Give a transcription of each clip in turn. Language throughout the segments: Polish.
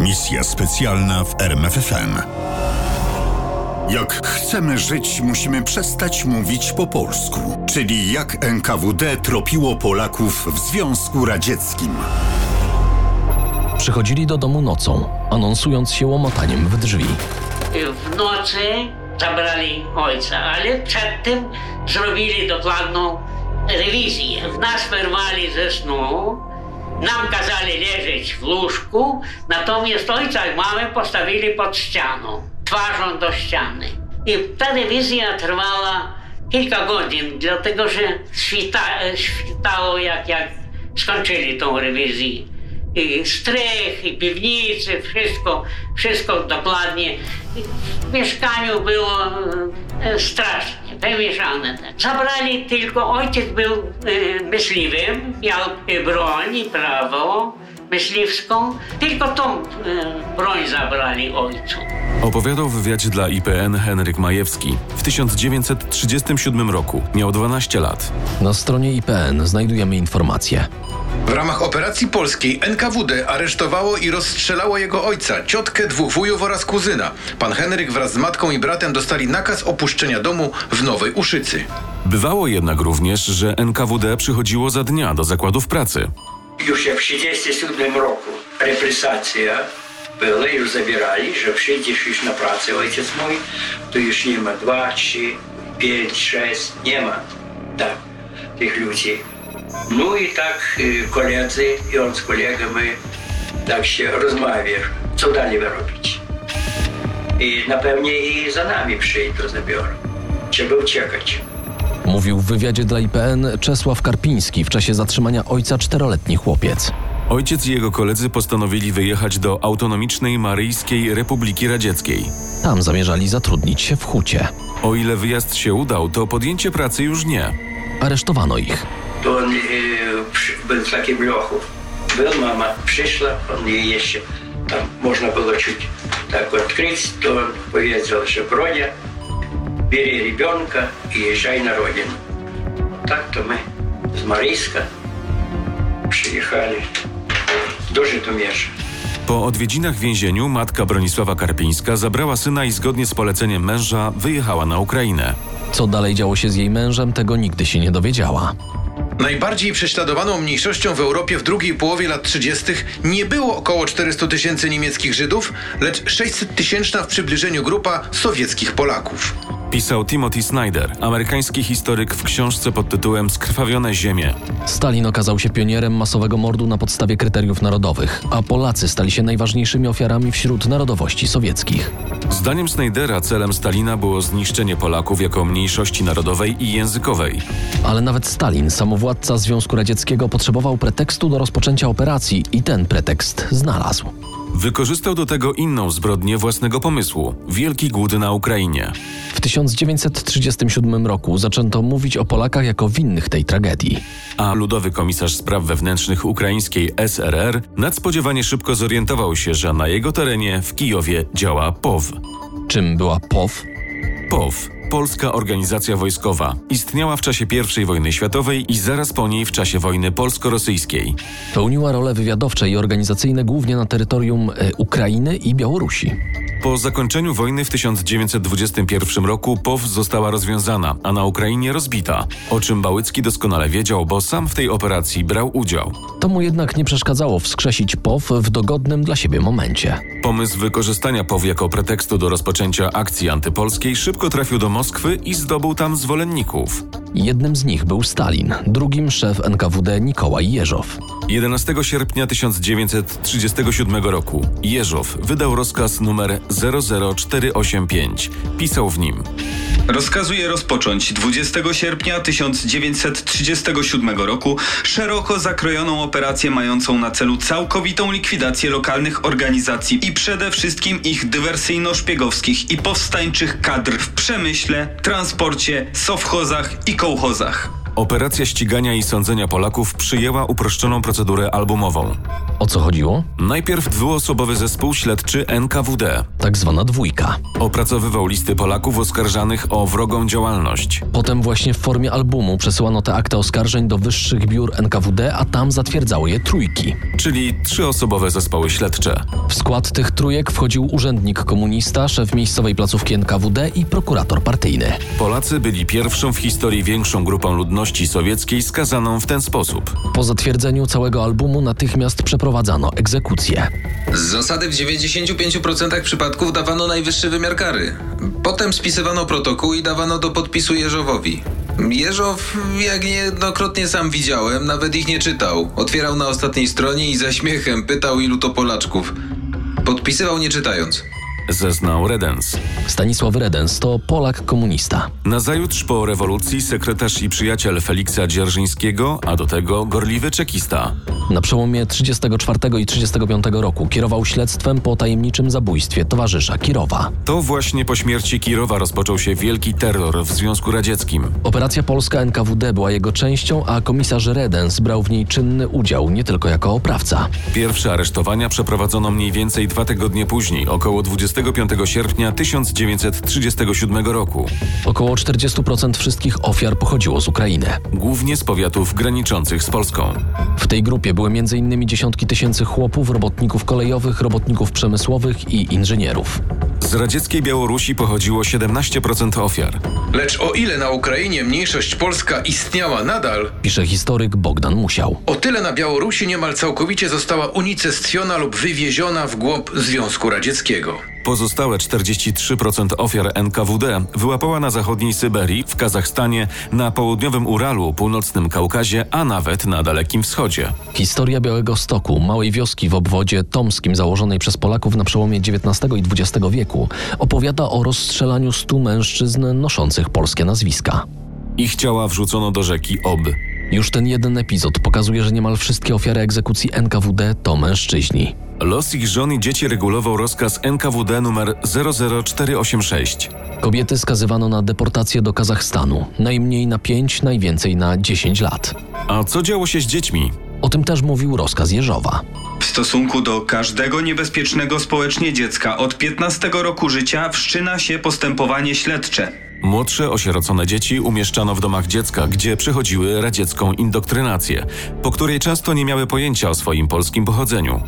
Misja specjalna w RMFFM. Jak chcemy żyć, musimy przestać mówić po polsku, czyli jak NKWD tropiło Polaków w Związku Radzieckim. Przychodzili do domu nocą, anonsując się łomotaniem w drzwi. W nocy zabrali ojca, ale przed tym zrobili dokładną rewizję. W nas wyrwali ze snu, nam kazali leżeć w łóżku, natomiast ojca i mamę postawili pod ścianą, twarzą do ściany. I ta rewizja trwała kilka godzin, dlatego że świta, świtało jak, jak skończyli tą rewizję. I strych, i piwnicy, wszystko, wszystko dokładnie. W mieszkaniu było e, strasznie, wymieszane. Zabrali tylko, ojciec był e, myśliwym, miał e, broń i prawo myśliwską, tylko tą e, broń zabrali ojcu. Opowiadał w wywiadzie dla IPN Henryk Majewski. W 1937 roku miał 12 lat. Na stronie IPN znajdujemy informacje. W ramach operacji polskiej NKWD aresztowało i rozstrzelało jego ojca, ciotkę, dwóch wujów oraz kuzyna. Pan Henryk wraz z matką i bratem dostali nakaz opuszczenia domu w Nowej Uszycy. Bywało jednak również, że NKWD przychodziło za dnia do zakładów pracy. Już jak w 1937 roku represacja była, już zabierali, że przyjdziesz już na pracę, ojciec mój, to już nie ma dwa, trzy, pięć, sześć, nie ma tak, tych ludzi. No i tak y, koledzy i on z kolegami tak się rozmawia, co dalej robić. I na pewnie i za nami przyjdą, zabiorą. Trzeba uciekać. Mówił w wywiadzie dla IPN Czesław Karpiński w czasie zatrzymania ojca czteroletni chłopiec. Ojciec i jego koledzy postanowili wyjechać do autonomicznej Maryjskiej Republiki Radzieckiej. Tam zamierzali zatrudnić się w hucie. O ile wyjazd się udał, to podjęcie pracy już nie. Aresztowano ich to он э, пш- был в таким леху. Был, мама пришла, он ей еще там можно было чуть так открыть, то он повесил, что Броня, бери ребенка и езжай на родину. Так-то мы с Марийска приехали до Житомирza. Po odwiedzinach w więzieniu matka Bronisława Karpińska zabrała syna i zgodnie z poleceniem męża wyjechała na Ukrainę. Co dalej działo się z jej mężem, tego nigdy się nie dowiedziała. Najbardziej prześladowaną mniejszością w Europie w drugiej połowie lat 30. nie było około 400 tysięcy niemieckich Żydów, lecz 600 tysięczna w przybliżeniu grupa sowieckich Polaków. Pisał Timothy Snyder, amerykański historyk w książce pod tytułem Skrwawione ziemie. Stalin okazał się pionierem masowego mordu na podstawie kryteriów narodowych, a Polacy stali się najważniejszymi ofiarami wśród narodowości sowieckich. Zdaniem Snydera celem Stalina było zniszczenie Polaków jako mniejszości narodowej i językowej. Ale nawet Stalin, samowładca Związku Radzieckiego, potrzebował pretekstu do rozpoczęcia operacji i ten pretekst znalazł. Wykorzystał do tego inną zbrodnię własnego pomysłu wielki głód na Ukrainie. W 1937 roku zaczęto mówić o Polakach jako winnych tej tragedii. A ludowy komisarz spraw wewnętrznych ukraińskiej SRR nadspodziewanie szybko zorientował się, że na jego terenie w Kijowie działa POW. Czym była POW? POW Polska Organizacja Wojskowa istniała w czasie I wojny światowej i zaraz po niej w czasie wojny polsko-rosyjskiej. Pełniła role wywiadowcze i organizacyjne głównie na terytorium e, Ukrainy i Białorusi. Po zakończeniu wojny w 1921 roku POW została rozwiązana, a na Ukrainie rozbita, o czym Bałycki doskonale wiedział, bo sam w tej operacji brał udział. To mu jednak nie przeszkadzało wskrzesić POW w dogodnym dla siebie momencie. Pomysł wykorzystania POW jako pretekstu do rozpoczęcia akcji antypolskiej szybko trafił do Moskwy i zdobył tam zwolenników. Jednym z nich był Stalin, drugim szef NKWD Nikołaj Jeżow. 11 sierpnia 1937 roku Jeżow wydał rozkaz numer 00485. Pisał w nim Rozkazuje rozpocząć 20 sierpnia 1937 roku szeroko zakrojoną operację mającą na celu całkowitą likwidację lokalnych organizacji i przede wszystkim ich dywersyjno-szpiegowskich i powstańczych kadr w przemyśle, transporcie, sowchozach i kołchozach. Operacja ścigania i sądzenia Polaków przyjęła uproszczoną procedurę albumową. O co chodziło? Najpierw dwuosobowy zespół śledczy NKWD Tak zwana dwójka. opracowywał listy Polaków oskarżanych o wrogą działalność. Potem właśnie w formie albumu przesyłano te akty oskarżeń do wyższych biur NKWD, a tam zatwierdzały je trójki. czyli trzyosobowe zespoły śledcze. W skład tych trójek wchodził urzędnik komunista, szef miejscowej placówki NKWD i prokurator partyjny. Polacy byli pierwszą w historii większą grupą ludności sowieckiej skazaną w ten sposób. Po zatwierdzeniu całego albumu natychmiast przeprowadzano egzekucję. Z zasady w 95% przypadków dawano najwyższy wymiar kary. Potem spisywano protokół i dawano do podpisu Jeżowowi. Jeżow, jak niejednokrotnie sam widziałem, nawet ich nie czytał. Otwierał na ostatniej stronie i za śmiechem pytał ilu to Polaczków. Podpisywał nie czytając. Zeznał Redens. Stanisław Redens to Polak komunista. Nazajutrz po rewolucji sekretarz i przyjaciel Feliksa Dzierżyńskiego, a do tego gorliwy czekista. Na przełomie 34 i 35 roku kierował śledztwem po tajemniczym zabójstwie towarzysza Kirowa. To właśnie po śmierci Kirowa rozpoczął się wielki terror w Związku Radzieckim. Operacja polska NKWD była jego częścią, a komisarz Redens brał w niej czynny udział, nie tylko jako oprawca. Pierwsze aresztowania przeprowadzono mniej więcej dwa tygodnie później, około 25 sierpnia 1937 roku, Około 40% wszystkich ofiar pochodziło z Ukrainy. głównie z powiatów graniczących z Polską. W tej grupie były m.in. dziesiątki tysięcy chłopów, robotników kolejowych, robotników przemysłowych i inżynierów. Z radzieckiej Białorusi pochodziło 17% ofiar. Lecz o ile na Ukrainie mniejszość polska istniała nadal, Pisze historyk Bogdan Musiał. o tyle na Białorusi niemal całkowicie została unicestwiona lub wywieziona w głąb Związku Radzieckiego. Pozostałe 43% ofiar NKWD wyłapała na zachodniej Syberii, w Kazachstanie, na południowym Uralu, północnym Kaukazie, a nawet na Dalekim Wschodzie. Historia Białego Stoku, małej wioski w obwodzie tomskim założonej przez Polaków na przełomie XIX i XX wieku, opowiada o rozstrzelaniu stu mężczyzn noszących polskie nazwiska. Ich ciała wrzucono do rzeki Ob. Już ten jeden epizod pokazuje, że niemal wszystkie ofiary egzekucji NKWD to mężczyźni. Los ich żon i dzieci regulował rozkaz NKWD numer 00486. Kobiety skazywano na deportację do Kazachstanu, najmniej na 5, najwięcej na 10 lat. A co działo się z dziećmi? O tym też mówił rozkaz Jeżowa. W stosunku do każdego niebezpiecznego społecznie dziecka od 15 roku życia wszczyna się postępowanie śledcze. Młodsze osierocone dzieci umieszczano w domach dziecka, gdzie przechodziły radziecką indoktrynację, po której często nie miały pojęcia o swoim polskim pochodzeniu.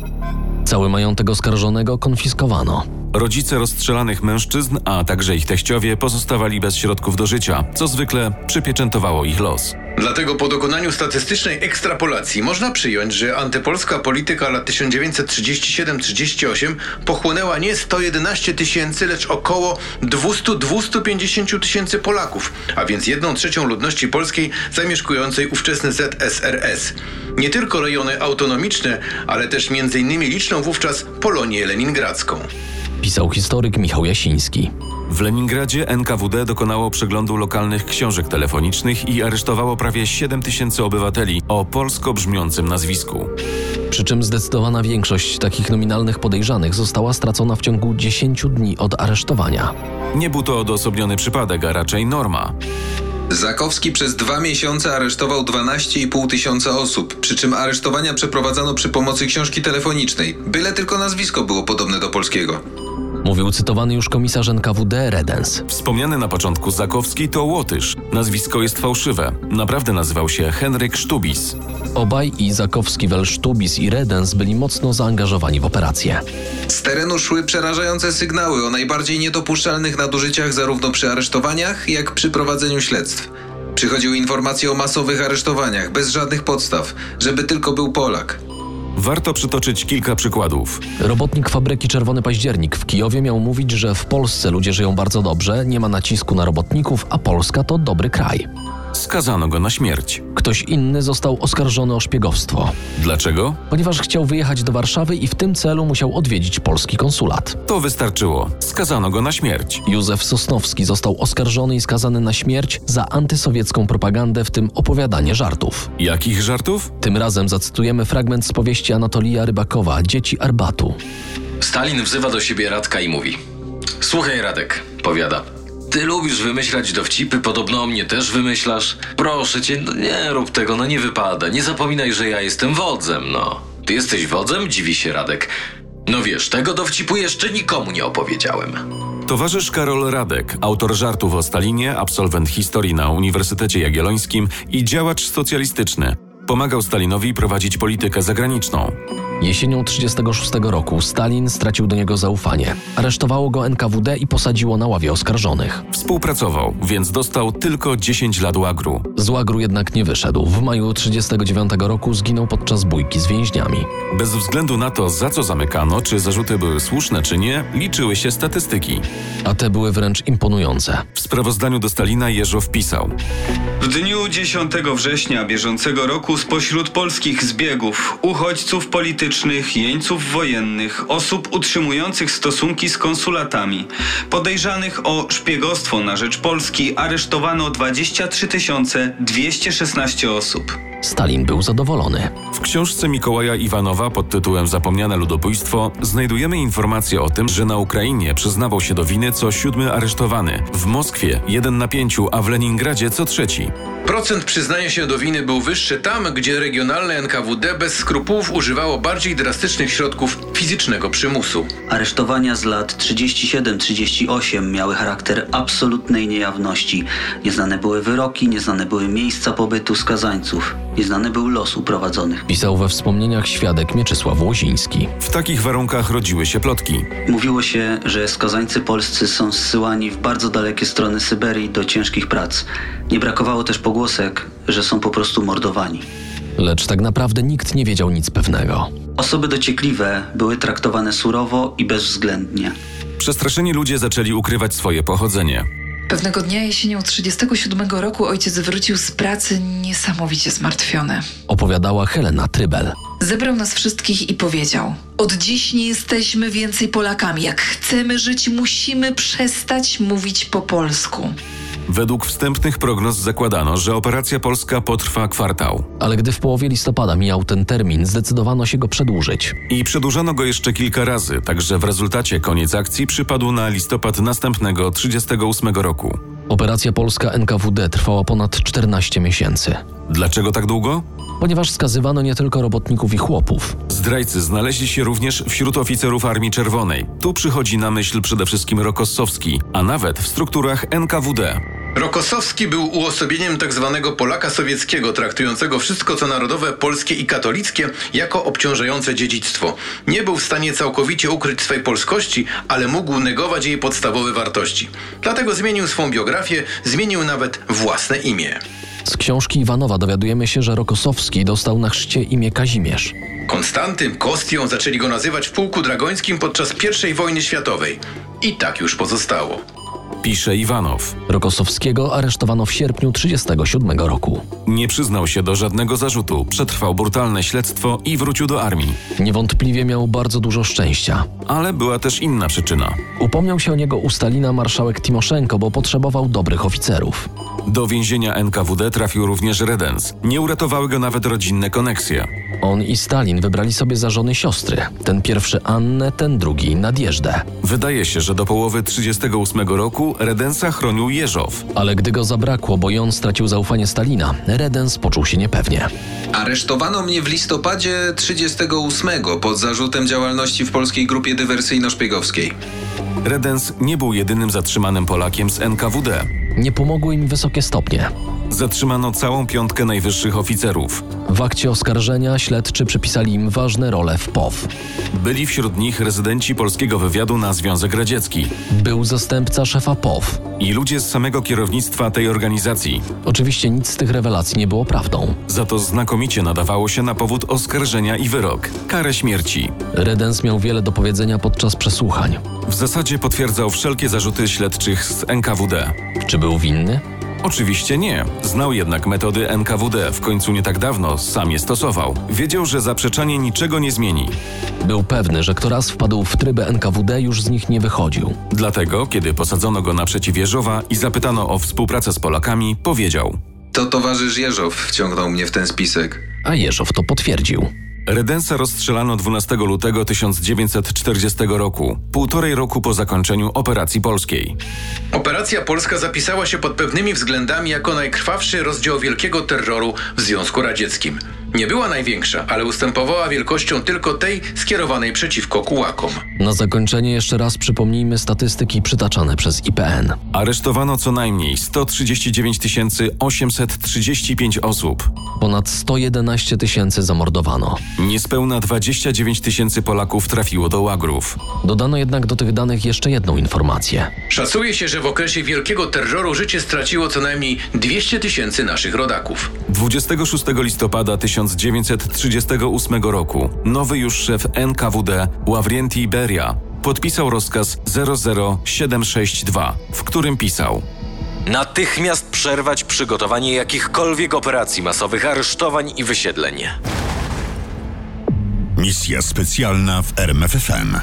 Cały majątek oskarżonego konfiskowano. Rodzice rozstrzelanych mężczyzn, a także ich teściowie pozostawali bez środków do życia, co zwykle przypieczętowało ich los. Dlatego po dokonaniu statystycznej ekstrapolacji można przyjąć, że antypolska polityka lat 1937-38 pochłonęła nie 111 tysięcy, lecz około 200-250 tysięcy Polaków, a więc jedną trzecią ludności polskiej zamieszkującej ówczesny ZSRS. Nie tylko rejony autonomiczne, ale też m.in. liczną wówczas Polonię Leningradzką. Pisał historyk Michał Jasiński. W Leningradzie NKWD dokonało przeglądu lokalnych książek telefonicznych i aresztowało prawie 7 tysięcy obywateli o polsko brzmiącym nazwisku. Przy czym zdecydowana większość takich nominalnych podejrzanych została stracona w ciągu 10 dni od aresztowania. Nie był to odosobniony przypadek, a raczej norma. Zakowski przez dwa miesiące aresztował 12,5 tysiąca osób, przy czym aresztowania przeprowadzano przy pomocy książki telefonicznej. Byle tylko nazwisko było podobne do polskiego. Mówił cytowany już komisarz NKWD Redens. Wspomniany na początku Zakowski to Łotysz. Nazwisko jest fałszywe. Naprawdę nazywał się Henryk Sztubis. Obaj i Zakowski, Welsztubis i Redens byli mocno zaangażowani w operację. Z terenu szły przerażające sygnały o najbardziej niedopuszczalnych nadużyciach zarówno przy aresztowaniach, jak przy prowadzeniu śledztw. Przychodziły informacje o masowych aresztowaniach, bez żadnych podstaw, żeby tylko był Polak. Warto przytoczyć kilka przykładów. Robotnik fabryki Czerwony Październik w Kijowie miał mówić, że w Polsce ludzie żyją bardzo dobrze, nie ma nacisku na robotników, a Polska to dobry kraj. Skazano go na śmierć. Ktoś inny został oskarżony o szpiegowstwo, Dlaczego? ponieważ chciał wyjechać do Warszawy i w tym celu musiał odwiedzić polski konsulat. To wystarczyło. Skazano go na śmierć. Józef Sosnowski został oskarżony i skazany na śmierć za antysowiecką propagandę, w tym opowiadanie żartów. Jakich żartów? Tym razem zacytujemy fragment z powieści Anatolija Rybakowa Dzieci Arbatu. Stalin wzywa do siebie Radka i mówi: Słuchaj, Radek, powiada. Ty lubisz wymyślać dowcipy, podobno o mnie też wymyślasz. Proszę cię, no nie rób tego, no nie wypada. Nie zapominaj, że ja jestem wodzem, no. Ty jesteś wodzem? Dziwi się Radek. No wiesz, tego dowcipu jeszcze nikomu nie opowiedziałem. Towarzysz Karol Radek, autor żartów o Stalinie, absolwent historii na Uniwersytecie Jagiellońskim i działacz socjalistyczny. Pomagał Stalinowi prowadzić politykę zagraniczną. Jesienią 1936 roku Stalin stracił do niego zaufanie. Aresztowało go NKWD i posadziło na ławie oskarżonych. Współpracował, więc dostał tylko 10 lat łagru. Z łagru jednak nie wyszedł. W maju 1939 roku zginął podczas bójki z więźniami. Bez względu na to, za co zamykano, czy zarzuty były słuszne, czy nie, liczyły się statystyki. A te były wręcz imponujące. W sprawozdaniu do Stalina Jeżow pisał: W dniu 10 września bieżącego roku spośród polskich zbiegów, uchodźców politycznych, jeńców wojennych, osób utrzymujących stosunki z konsulatami, podejrzanych o szpiegostwo na rzecz Polski aresztowano 23 216 osób. Stalin był zadowolony. W książce Mikołaja Iwanowa pod tytułem Zapomniane ludobójstwo znajdujemy informację o tym, że na Ukrainie przyznawał się do winy co siódmy aresztowany, w Moskwie jeden na pięciu, a w Leningradzie co trzeci. Procent przyznania się do winy był wyższy tam, gdzie regionalne NKWD bez skrupułów używało bardziej drastycznych środków fizycznego przymusu. Aresztowania z lat 37-38 miały charakter absolutnej niejawności. Nieznane były wyroki, nieznane były miejsca pobytu skazańców, nieznany był los uprowadzonych. Pisał we wspomnieniach świadek Mieczysław Łoziński. W takich warunkach rodziły się plotki. Mówiło się, że skazańcy polscy są zsyłani w bardzo dalekie strony Syberii do ciężkich prac. Nie brakowało też pogłosek, że są po prostu mordowani. Lecz tak naprawdę nikt nie wiedział nic pewnego. Osoby dociekliwe były traktowane surowo i bezwzględnie. Przestraszeni ludzie zaczęli ukrywać swoje pochodzenie. Pewnego dnia jesienią 37 roku ojciec wrócił z pracy niesamowicie zmartwiony. Opowiadała Helena Trybel. Zebrał nas wszystkich i powiedział: Od dziś nie jesteśmy więcej Polakami. Jak chcemy żyć, musimy przestać mówić po polsku. Według wstępnych prognoz zakładano, że operacja polska potrwa kwartał. Ale gdy w połowie listopada mijał ten termin, zdecydowano się go przedłużyć. I przedłużano go jeszcze kilka razy, także w rezultacie koniec akcji przypadł na listopad następnego 38 roku. Operacja polska NKWD trwała ponad 14 miesięcy. Dlaczego tak długo? Ponieważ skazywano nie tylko robotników i chłopów. Zdrajcy znaleźli się również wśród oficerów Armii Czerwonej. Tu przychodzi na myśl przede wszystkim Rokossowski, a nawet w strukturach NKWD. Rokosowski był uosobieniem tzw. Polaka sowieckiego, traktującego wszystko co narodowe, polskie i katolickie jako obciążające dziedzictwo. Nie był w stanie całkowicie ukryć swej polskości, ale mógł negować jej podstawowe wartości. Dlatego zmienił swą biografię, zmienił nawet własne imię. Z książki Iwanowa dowiadujemy się, że Rokosowski dostał na chrzcie imię Kazimierz. Konstantym, Kostią zaczęli go nazywać w pułku dragońskim podczas I wojny światowej. I tak już pozostało. Pisze Iwanow. Rokosowskiego aresztowano w sierpniu 1937 roku. Nie przyznał się do żadnego zarzutu, przetrwał brutalne śledztwo i wrócił do armii. Niewątpliwie miał bardzo dużo szczęścia. Ale była też inna przyczyna. Upomniał się o niego u Stalina marszałek Timoszenko, bo potrzebował dobrych oficerów. Do więzienia NKWD trafił również Redens. Nie uratowały go nawet rodzinne koneksje. On i Stalin wybrali sobie za żony siostry. Ten pierwszy Annę, ten drugi Nadjeżdę. Wydaje się, że do połowy 1938 roku Redensa chronił Jeżow. Ale gdy go zabrakło, bo ją stracił zaufanie Stalina, Redens poczuł się niepewnie. Aresztowano mnie w listopadzie 38 pod zarzutem działalności w polskiej grupie dywersyjno-szpiegowskiej. Redens nie był jedynym zatrzymanym Polakiem z NKWD. Nie pomogły im wysokie stopnie. Zatrzymano całą piątkę najwyższych oficerów. W akcie oskarżenia śledczy przypisali im ważne role w POW. Byli wśród nich rezydenci polskiego wywiadu na Związek Radziecki. Był zastępca szefa POW. I ludzie z samego kierownictwa tej organizacji. Oczywiście nic z tych rewelacji nie było prawdą. Za to znakomicie nadawało się na powód oskarżenia i wyrok karę śmierci. Redens miał wiele do powiedzenia podczas przesłuchań. W zasadzie potwierdzał wszelkie zarzuty śledczych z NKWD. Czy był winny? Oczywiście nie. Znał jednak metody NKWD, w końcu nie tak dawno sam je stosował. Wiedział, że zaprzeczanie niczego nie zmieni. Był pewny, że kto raz wpadł w tryby NKWD, już z nich nie wychodził. Dlatego, kiedy posadzono go naprzeciw Jeżowa i zapytano o współpracę z Polakami, powiedział: To towarzysz Jeżow wciągnął mnie w ten spisek. A Jeżow to potwierdził. Redensa rozstrzelano 12 lutego 1940 roku, półtorej roku po zakończeniu operacji polskiej. Operacja polska zapisała się pod pewnymi względami jako najkrwawszy rozdział wielkiego terroru w Związku Radzieckim. Nie była największa, ale ustępowała wielkością tylko tej skierowanej przeciwko kułakom. Na zakończenie jeszcze raz przypomnijmy statystyki przytaczane przez IPN. Aresztowano co najmniej 139 835 osób. Ponad 111 tysięcy zamordowano. Niespełna 29 tysięcy Polaków trafiło do łagrów. Dodano jednak do tych danych jeszcze jedną informację. Szacuje się, że w okresie wielkiego terroru życie straciło co najmniej 200 tysięcy naszych rodaków. 26 listopada 1938 roku nowy już szef NKWD Ławrienti Beria podpisał rozkaz 00762, w którym pisał Natychmiast przerwać przygotowanie jakichkolwiek operacji masowych aresztowań i wysiedleń. Misja specjalna w RMFFM.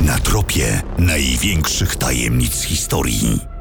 Na tropie największych tajemnic historii.